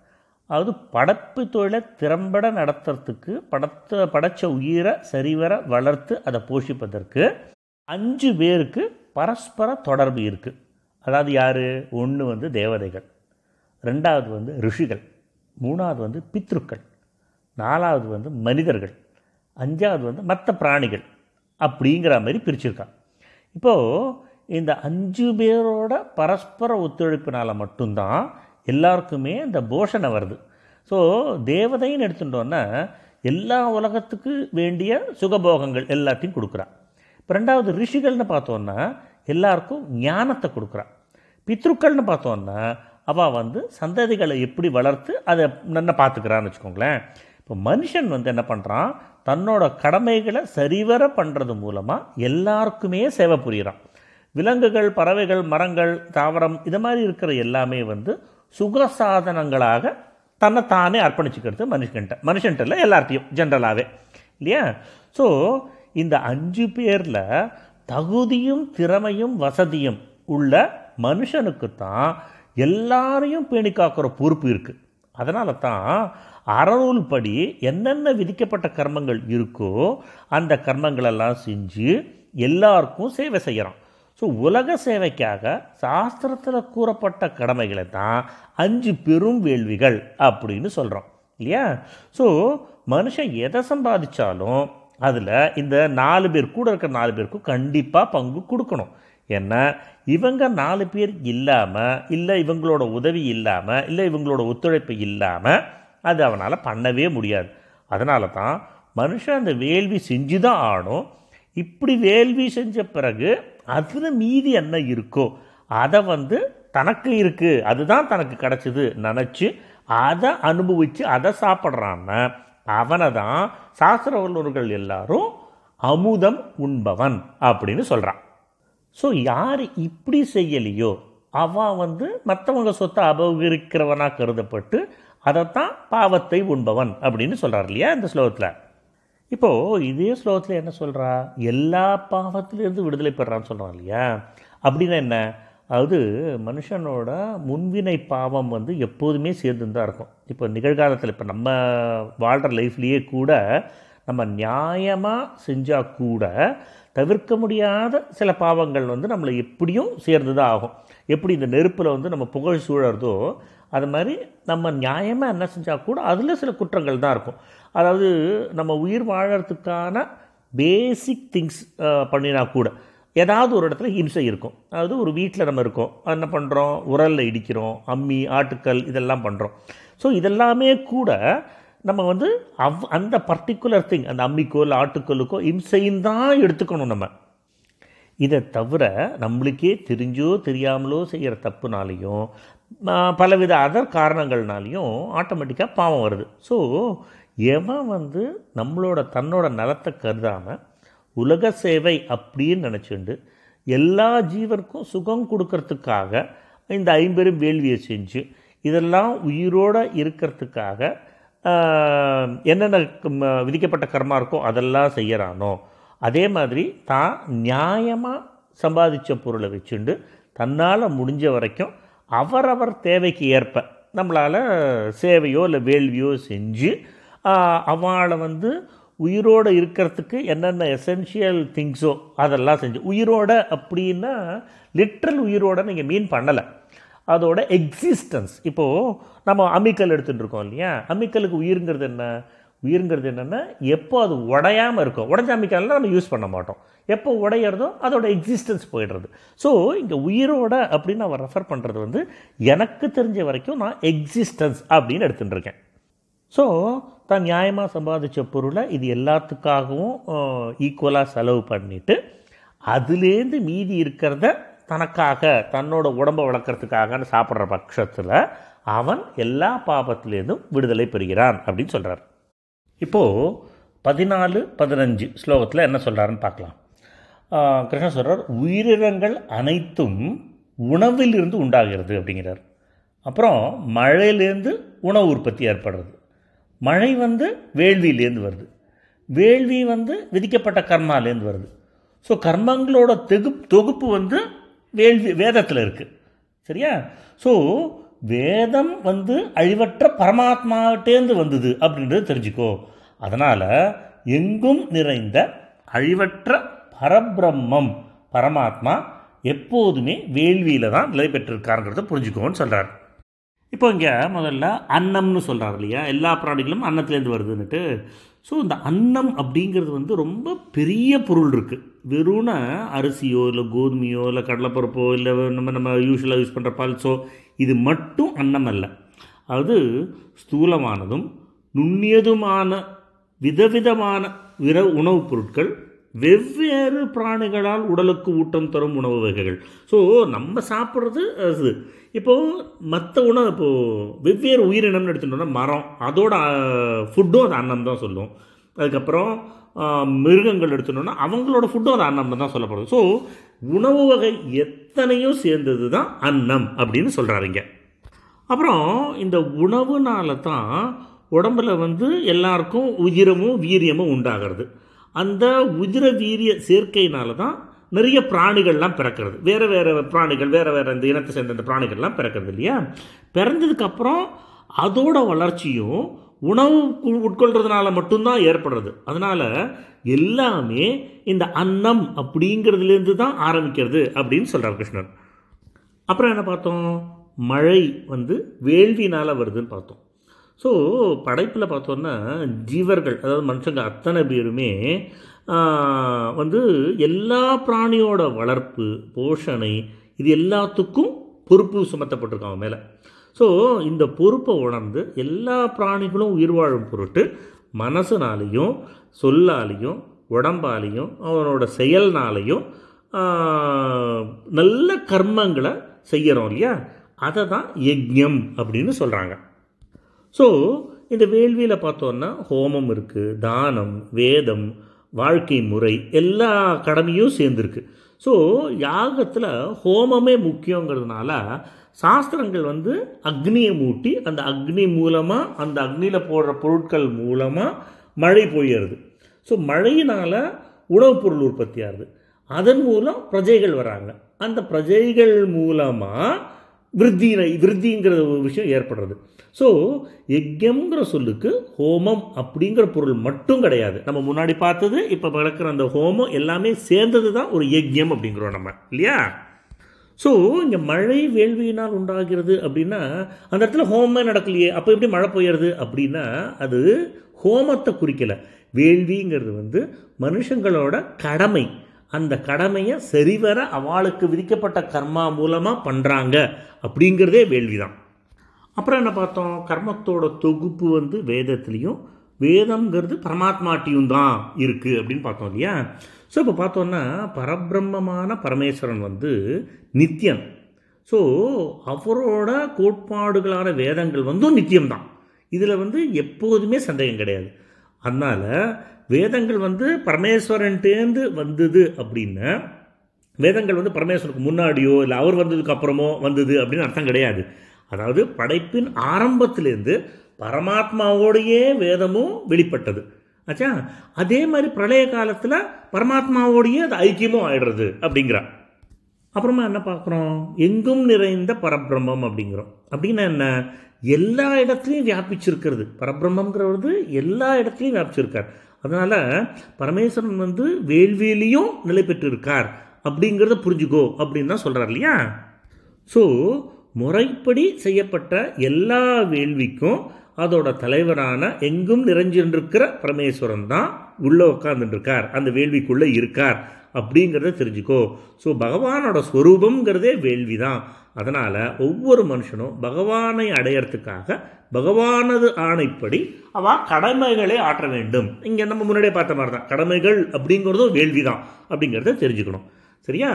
அதாவது படைப்பு தொழிலை திறம்பட நடத்துறதுக்கு படத்த படைச்ச உயிரை சரிவர வளர்த்து அதை போஷிப்பதற்கு அஞ்சு பேருக்கு பரஸ்பர தொடர்பு இருக்குது அதாவது யார்? ஒன்று வந்து தேவதைகள் ரெண்டாவது வந்து ரிஷிகள் மூணாவது வந்து பித்ருக்கள் நாலாவது வந்து மனிதர்கள் அஞ்சாவது வந்து மற்ற பிராணிகள் அப்படிங்கிற மாதிரி பிரிச்சிருக்கான். இப்போது இந்த அஞ்சு பேரோட பரஸ்பர ஒத்துழைப்பினால் மட்டும்தான் எல்லாருக்குமே இந்த போஷனை வருது. ஸோ தேவதைன்னு எடுத்துட்டோன்னா எல்லா உலகத்துக்கு வேண்டிய சுகபோகங்கள் எல்லாத்தையும் கொடுக்குறான். இப்போ ரெண்டாவது ரிஷிகள்னு பார்த்தோன்னா எல்லாருக்கும் ஞானத்தை கொடுக்குறான். பித்ருக்கள்னு பார்த்தோன்னா அவள் வந்து சந்ததிகளை எப்படி வளர்த்து அதை நல்லா பார்த்துக்கிறான்னு வச்சுக்கோங்களேன். இப்போ மனுஷன் வந்து என்ன பண்ணுறான் தன்னோட கடமைகளை சரிவர பண்ணுறது மூலமாக எல்லாருக்குமே சேவை புரிகிறான் விலங்குகள் பறவைகள் மரங்கள் தாவரம் இது மாதிரி இருக்கிற எல்லாமே வந்து சுகசாதனங்களாக தன்னை தானே அர்ப்பணிச்சுக்கிறது மனுஷன்கிட்ட. மனுஷன்ட்ட இல்லை எல்லார்ட்டையும் ஜென்ரலாகவே இல்லையா? ஸோ இந்த அஞ்சு பேரில் தகுதியும் திறமையும் வசதியும் உள்ள மனுஷனுக்கு தான் எல்லாரையும் பேணி காக்கிற பொறுப்பு இருக்குது அதனால தான் அறநூல் படி என்னென்ன விதிக்கப்பட்ட கர்மங்கள் இருக்கோ அந்த கர்மங்களெல்லாம் செஞ்சு எல்லாருக்கும் சேவை செய்கிறான் ஸோ உலக சேவைக்காக சாஸ்திரத்தில் கூறப்பட்ட கடமைகளை தான் அஞ்சு பெரும் வேள்விகள் அப்படின்னு சொல்கிறோம் இல்லையா? ஸோ மனுஷன் எதை சம்பாதிச்சாலும் அதில் இந்த நாலு பேர் கூட இருக்கிற நாலு பேருக்கும் கண்டிப்பாக பங்கு கொடுக்கணும். ஏன்னா இவங்க நாலு பேர் இல்லாமல் இல்லை இவங்களோட உதவி இல்லாமல் இல்லை இவங்களோட ஒத்துழைப்பு இல்லாமல் அது அவனால் பண்ணவே முடியாது. அதனால தான் மனுஷன் அந்த வேள்வி செஞ்சு தான் ஆடும் இப்படி வேள்வி செஞ்ச பிறகு அதில் மீதி என்ன இருக்கோ அதை வந்து தனக்கு இருக்குது அதுதான் தனக்கு கிடச்சிது நினச்சி அதை அனுபவித்து அதை சாப்பிட்றான்னா அவனை. தான் சாஸ்திர வல்லுநர்கள் எல்லாரும் அமுதம் உண்பவன் அப்படின்னு சொல்கிறான் ஸோ யார் இப்படி செய்யலையோ அவன் வந்து மற்றவங்க சொத்தை அபகரிக்கிறவனாக கருதப்பட்டு அதைத்தான் பாவத்தை உண்பவன் அப்படின்னு சொல்கிறார் இல்லையா இந்த ஸ்லோகத்தில்? இப்போது இதே ஸ்லோகத்தில் என்ன சொல்கிறா எல்லா பாவத்திலிருந்து விடுதலை பெறான்னு சொல்கிறான் இல்லையா? அப்படின்னா என்ன? அது மனுஷனோட முன்வினை பாவம் வந்து எப்போதுமே சேர்ந்து தான் இருக்கும். இப்போ நிகழ்காலத்தில் இப்போ நம்ம வாழ்கிற லைஃப்லேயே கூட நம்ம நியாயமாக செஞ்சால் கூட தவிர்க்க முடியாத சில பாவங்கள் வந்து நம்மளை எப்படியும் சேர்ந்து தான் ஆகும். எப்படி இந்த நெருப்பில் வந்து நம்ம புகழ் சூழறதோ அது மாதிரி நம்ம நியாயமாக என்ன செஞ்சால் கூட அதில் சில குற்றங்கள் தான் இருக்கும். அதாவது நம்ம உயிர் வாழறதுக்கான பேசிக் திங்ஸ் பண்ணினா கூட ஏதாவது ஒரு இடத்துல ஹிம்சை இருக்கும். அதாவது ஒரு வீட்டில் நம்ம இருக்கோம். என்ன பண்ணுறோம் உரலில் இடிக்கிறோம். அம்மி ஆட்டுக்கல் இதெல்லாம் பண்ணுறோம் ஸோ இதெல்லாமே கூட நம்ம வந்து அவ் அந்த பர்டிகுலர் திங் அந்த அம்மிக்கோ இல்லை ஆட்டுக்கல்லுக்கோ இம்சைன்னு தான் எடுத்துக்கணும் நம்ம. இதை தவிர நம்மளுக்கே தெரிஞ்சோ தெரியாமலோ செய்கிற தப்புனாலையும் பலவித அதர் காரணங்கள்னாலையும் ஆட்டோமேட்டிக்காக பாவம் வருது. ஸோ எவன் வந்து நம்மளோட தன்னோட நலத்தை கருதாமல் உலக சேவை அப்படின்னு நினச்சிண்டு எல்லா ஜீவருக்கும் சுகம் கொடுக்கறதுக்காக இந்த ஐம்பெரும் வேள்வியை செஞ்சு இதெல்லாம் உயிரோடு இருக்கிறதுக்காக என்னென்ன விதிக்கப்பட்ட கர்மா இருக்கோ அதெல்லாம் செய்யறானோ அதே மாதிரி தான் நியாயமாக சம்பாதிச்ச பொருளை வச்சுண்டு தன்னால் முடிஞ்ச வரைக்கும் அவரவர் தேவைக்கு ஏற்ப நம்மளால் சேவையோ இல்லை வேள்வியோ செஞ்சு அவளை வந்து உயிரோடு இருக்கிறதுக்கு என்னென்ன எசென்ஷியல் திங்ஸோ அதெல்லாம் செஞ்சு உயிரோட அப்படின்னா லிட்ரல் உயிரோட நீங்கள் மீன் பண்ணலை. அதோட எக்ஸிஸ்டன்ஸ் இப்போது நம்ம அம்மிக்கல் எடுத்துகிட்டு இருக்கோம் இல்லையா? அம்மிக்கலுக்கு உயிருங்கிறது என்ன? உயிருங்கிறது என்னென்னா எப்போ அது உடையாமல் இருக்கும் உடஞ்ச நம்ம யூஸ் பண்ண மாட்டோம். எப்போ உடையிறதோ அதோட எக்ஸிஸ்டன்ஸ் போயிடுறது. ஸோ இங்கே உயிரோட அப்படின்னு நான் ரெஃபர் பண்ணுறது வந்து எனக்கு தெரிஞ்ச வரைக்கும் நான் எக்ஸிஸ்டன்ஸ் அப்படின்னு எடுத்துகிட்டு இருக்கேன் ஸோ தான் நியாயமாக சம்பாதிச்ச பொருளை இது எல்லாத்துக்காகவும் ஈக்குவலாக செலவு பண்ணிவிட்டு அதுலேருந்து மீதி இருக்கிறத தனக்காக தன்னோட உடம்பை வளர்க்குறதுக்காகன்னு சாப்பிட்ற பட்சத்தில் அவன் எல்லா பாபத்திலேருந்தும் விடுதலை பெறுகிறான் அப்படின்னு சொல்கிறார் இப்போது பதினாலு பதினஞ்சு ஸ்லோகத்தில் என்ன சொல்கிறாருன்னு பார்க்கலாம். கிருஷ்ண சொல்கிறார் உயிரினங்கள் அனைத்தும் உணவிலிருந்து உண்டாகிறது அப்படிங்கிறார். அப்புறம் மழையிலேருந்து உணவு உற்பத்தி ஏற்படுறது. மழை வந்து வேள்வியிலேருந்து வருது. வேள்வி வந்து விதிக்கப்பட்ட கர்மாலேருந்து வருது. ஸோ கர்மங்களோட தெகு தொகுப்பு வந்து வேள்வி வேதத்தில் இருக்குது சரியா? ஸோ வேதம் வந்து அழிவற்ற பரமாத்மாவிட்டேந்து வந்தது அப்படின்றது தெரிஞ்சுக்கோ. அதனால் எங்கும் நிறைந்த அழிவற்ற பரபிரம்மம் பரமாத்மா எப்போதுமே வேள்வியில் தான் நிலை பெற்றிருக்காருங்கிறத புரிஞ்சுக்கோன்னு சொல்கிறார் இப்போ இங்கே முதல்ல அன்னம்னு சொல்கிறார் இல்லையா? எல்லா பிராணிகளும் அன்னத்துலேருந்து வருதுன்னுட்டு. ஸோ இந்த அன்னம் அப்படிங்கிறது வந்து ரொம்ப பெரிய பொருள் இருக்குது வெறும்னா அரிசியோ இல்லை கோதுமையோ இல்லை கடலைப்பருப்போ இல்லை நம்ம நம்ம யூஸ்வலாக யூஸ் பண்ணுற பல்ஸோ இது மட்டும் அன்னம் அல்ல அது ஸ்தூலமானதும் நுண்ணியதுமான விதவிதமான விர உணவுப் பொருட்கள் வெவ்வேறு பிராணிகளால் உடலுக்கு ஊட்டம் தரும் உணவு வகைகள். ஸோ நம்ம சாப்பிட்றது அது. இப்போது மற்ற உணவு இப்போது வெவ்வேறு உயிரினம்னு எடுத்துட்டோம்னா மரம். அதோட ஃபுட்டும் அது அன்னம் தான் சொல்லும். அதுக்கப்புறம் மிருகங்கள் எடுத்துட்டோம்னா அவங்களோட ஃபுட்டும் அது அன்னம் தான் சொல்லப்படுது. ஸோ உணவு வகை எத்தனையோ சேர்ந்தது தான் அன்னம் அப்படின்னு சொல்கிறாருங்க அப்புறம் இந்த உணவுனால தான் உடம்புல வந்து எல்லாருக்கும் உயிரமும் வீரியமும் உண்டாகிறது. அந்த உதிர வீரிய சேர்க்கையினால தான் நிறைய பிராணிகள்லாம் பிறக்கிறது. வேறு வேறு பிராணிகள் வேறு வேறு இந்த இனத்தை சேர்ந்த இந்த பிராணிகள்லாம் பிறக்கிறது இல்லையா? பிறந்ததுக்கப்புறம் அதோட வளர்ச்சியும் உணவு உட்கொள்கிறதுனால உட்கொள்றதுனால மட்டும்தான் ஏற்படுறது. அதனால் எல்லாமே இந்த அன்னம் அப்படிங்கிறதுலேருந்து தான் ஆரம்பிக்கிறது அப்படின்னு சொல்கிறார் கிருஷ்ணர். அப்புறம் என்ன பார்த்தோம்? மழை வந்து வேள்வினால் வருதுன்னு பார்த்தோம். ஸோ படைப்பில் பார்த்தோன்னா ஜீவர்கள் அதாவது மனுஷங்க அத்தனை பேருமே வந்து எல்லா பிராணியோட வளர்ப்பு போஷணை இது எல்லாத்துக்கும் பொறுப்பு சுமத்தப்பட்டிருக்காங்க மேலே. ஸோ இந்த பொறுப்பை உணர்ந்து எல்லா பிராணிகளும் உயிர் வாழும் பொருட்டு மனசுனாலையும் சொல்லாலையும் உடம்பாலையும் அவனோட செயல்னாலையும் நல்ல கர்மங்களை செய்கிறோம் இல்லையா? அதை தான் யஜ்யம் அப்படின்னு சொல்கிறாங்க ஸோ இந்த வேள்வியில் பார்த்தோன்னா ஹோமம் இருக்குது தானம் வேதம் வாழ்க்கை முறை எல்லா கடமையும் சேர்ந்துருக்கு. ஸோ யாகத்தில் ஹோமமே முக்கியங்கிறதுனால சாஸ்திரங்கள் வந்து அக்னியை மூட்டி அந்த அக்னி மூலமாக அந்த அக்னியில் போடுற பொருட்கள் மூலமாக மழை பொய்யறது ஸோ மழையினால் உணவுப் பொருள் உற்பத்தி ஆகுது. அதன் மூலம் பிரஜைகள் வராங்க. அந்த பிரஜைகள் மூலமாக விருத்தி விருத்திங்கிற ஒரு விஷயம் ஏற்படுறது. ஸோ யஜ்யம்ங்கிற சொல்லுக்கு ஹோமம் அப்படிங்கிற பொருள் மட்டும் கிடையாது. நம்ம முன்னாடி பார்த்தது இப்போ வளர்க்குற அந்த ஹோமம் எல்லாமே சேர்ந்தது தான் ஒரு யஜ்யம் அப்படிங்கிறோம் நம்ம. இல்லையா? ஸோ இங்கே மழை வேள்வியினால் உண்டாகிறது அப்படின்னா அந்த இடத்துல ஹோமமே நடக்கலையே அப்போ எப்படி மழை பெய்யறது அப்படின்னா அது ஹோமத்தை குறிக்கலை. வேள்விங்கிறது வந்து மனுஷங்களோட கடமை. அந்த கடமையை சரிவர அவளுக்கு விதிக்கப்பட்ட கர்மா மூலமாக பண்ணுறாங்க அப்படிங்கிறதே வேள்வி தான் அப்புறம் என்ன பார்த்தோம்? கர்மத்தோட தொகுப்பு வந்து வேதத்துலேயும் வேதம்ங்கிறது பரமாத்மாட்டியும் தான் இருக்குது அப்படின்னு பார்த்தோம் இல்லையா? ஸோ இப்போ பார்த்தோன்னா பரபிரம்மமான பரமேஸ்வரன் வந்து நித்தியன் ஸோ அவரோட கோட்பாடுகளான வேதங்கள் வந்து நித்தியம்தான் இதில் வந்து எப்போதுமே சந்தேகம் கிடையாது. அதனால் வேதங்கள் வந்து பரமேஸ்வரன்ட்டேந்து வந்தது அப்படின்னா வேதங்கள் வந்து பரமேஸ்வருக்கு முன்னாடியோ இல்லை அவர் வந்ததுக்கு அப்புறமோ வந்தது அப்படின்னு அர்த்தம் கிடையாது. அதாவது படைப்பின் ஆரம்பத்திலேருந்து பரமாத்மாவோடையே வேதமும் வெளிப்பட்டது. ஆச்சா? அதே மாதிரி பிரளய காலத்தில் பரமாத்மாவோடையே அது ஐக்கியமும் ஆயிடுறது அப்படிங்கிறா அப்புறமா என்ன பார்க்குறோம்? எங்கும் நிறைந்த பரபிரம்மம் அப்படிங்கிறோம். அப்படின்னா என்ன? எல்லா இடத்துலையும் வியாபிச்சிருக்கிறது. பரபிரம்மங்கிறது எல்லா இடத்துலையும் வியாபிச்சிருக்கார். அதனால் பரமேஸ்வரன் வந்து வேள்வியிலையும் நிலை பெற்றிருக்கார். அப்படிங்கிறத புரிஞ்சுக்கோ அப்படின்னு தான் சொல்கிறார் இல்லையா? ஸோ முறைப்படி செய்யப்பட்ட எல்லா வேள்விக்கும் அதோட தலைவரான எங்கும் நிறைஞ்சிருக்கிற பரமேஸ்வரன் தான் உள்ளே உட்காந்துருக்கார் அந்த வேள்விக்குள்ளே இருக்கார். அப்படிங்கிறத தெரிஞ்சுக்கோ. ஸோ பகவானோட ஸ்வரூபங்கிறதே வேள்வி தான் அதனால் ஒவ்வொரு மனுஷனும் பகவானை அடையறதுக்காக பகவானது ஆணைப்படி அவன் கடமைகளை ஆற்ற வேண்டும். இங்கே நம்ம முன்னாடியே பார்த்த மாதிரி தான் கடமைகள் அப்படிங்கிறதும் வேள்வி தான் அப்படிங்கிறத தெரிஞ்சுக்கணும். சரியா?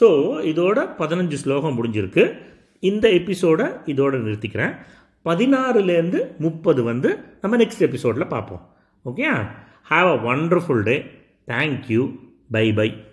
ஸோ இதோட பதினஞ்சு ஸ்லோகம் முடிஞ்சிருக்கு. இந்த எபிசோடை இதோட நிறுத்திக்கிறேன். பதினாறுலேருந்து முப்பது வந்து நம்ம நெக்ஸ்ட் எபிசோடில் பார்ப்போம். Okay have a wonderful day thank you bye bye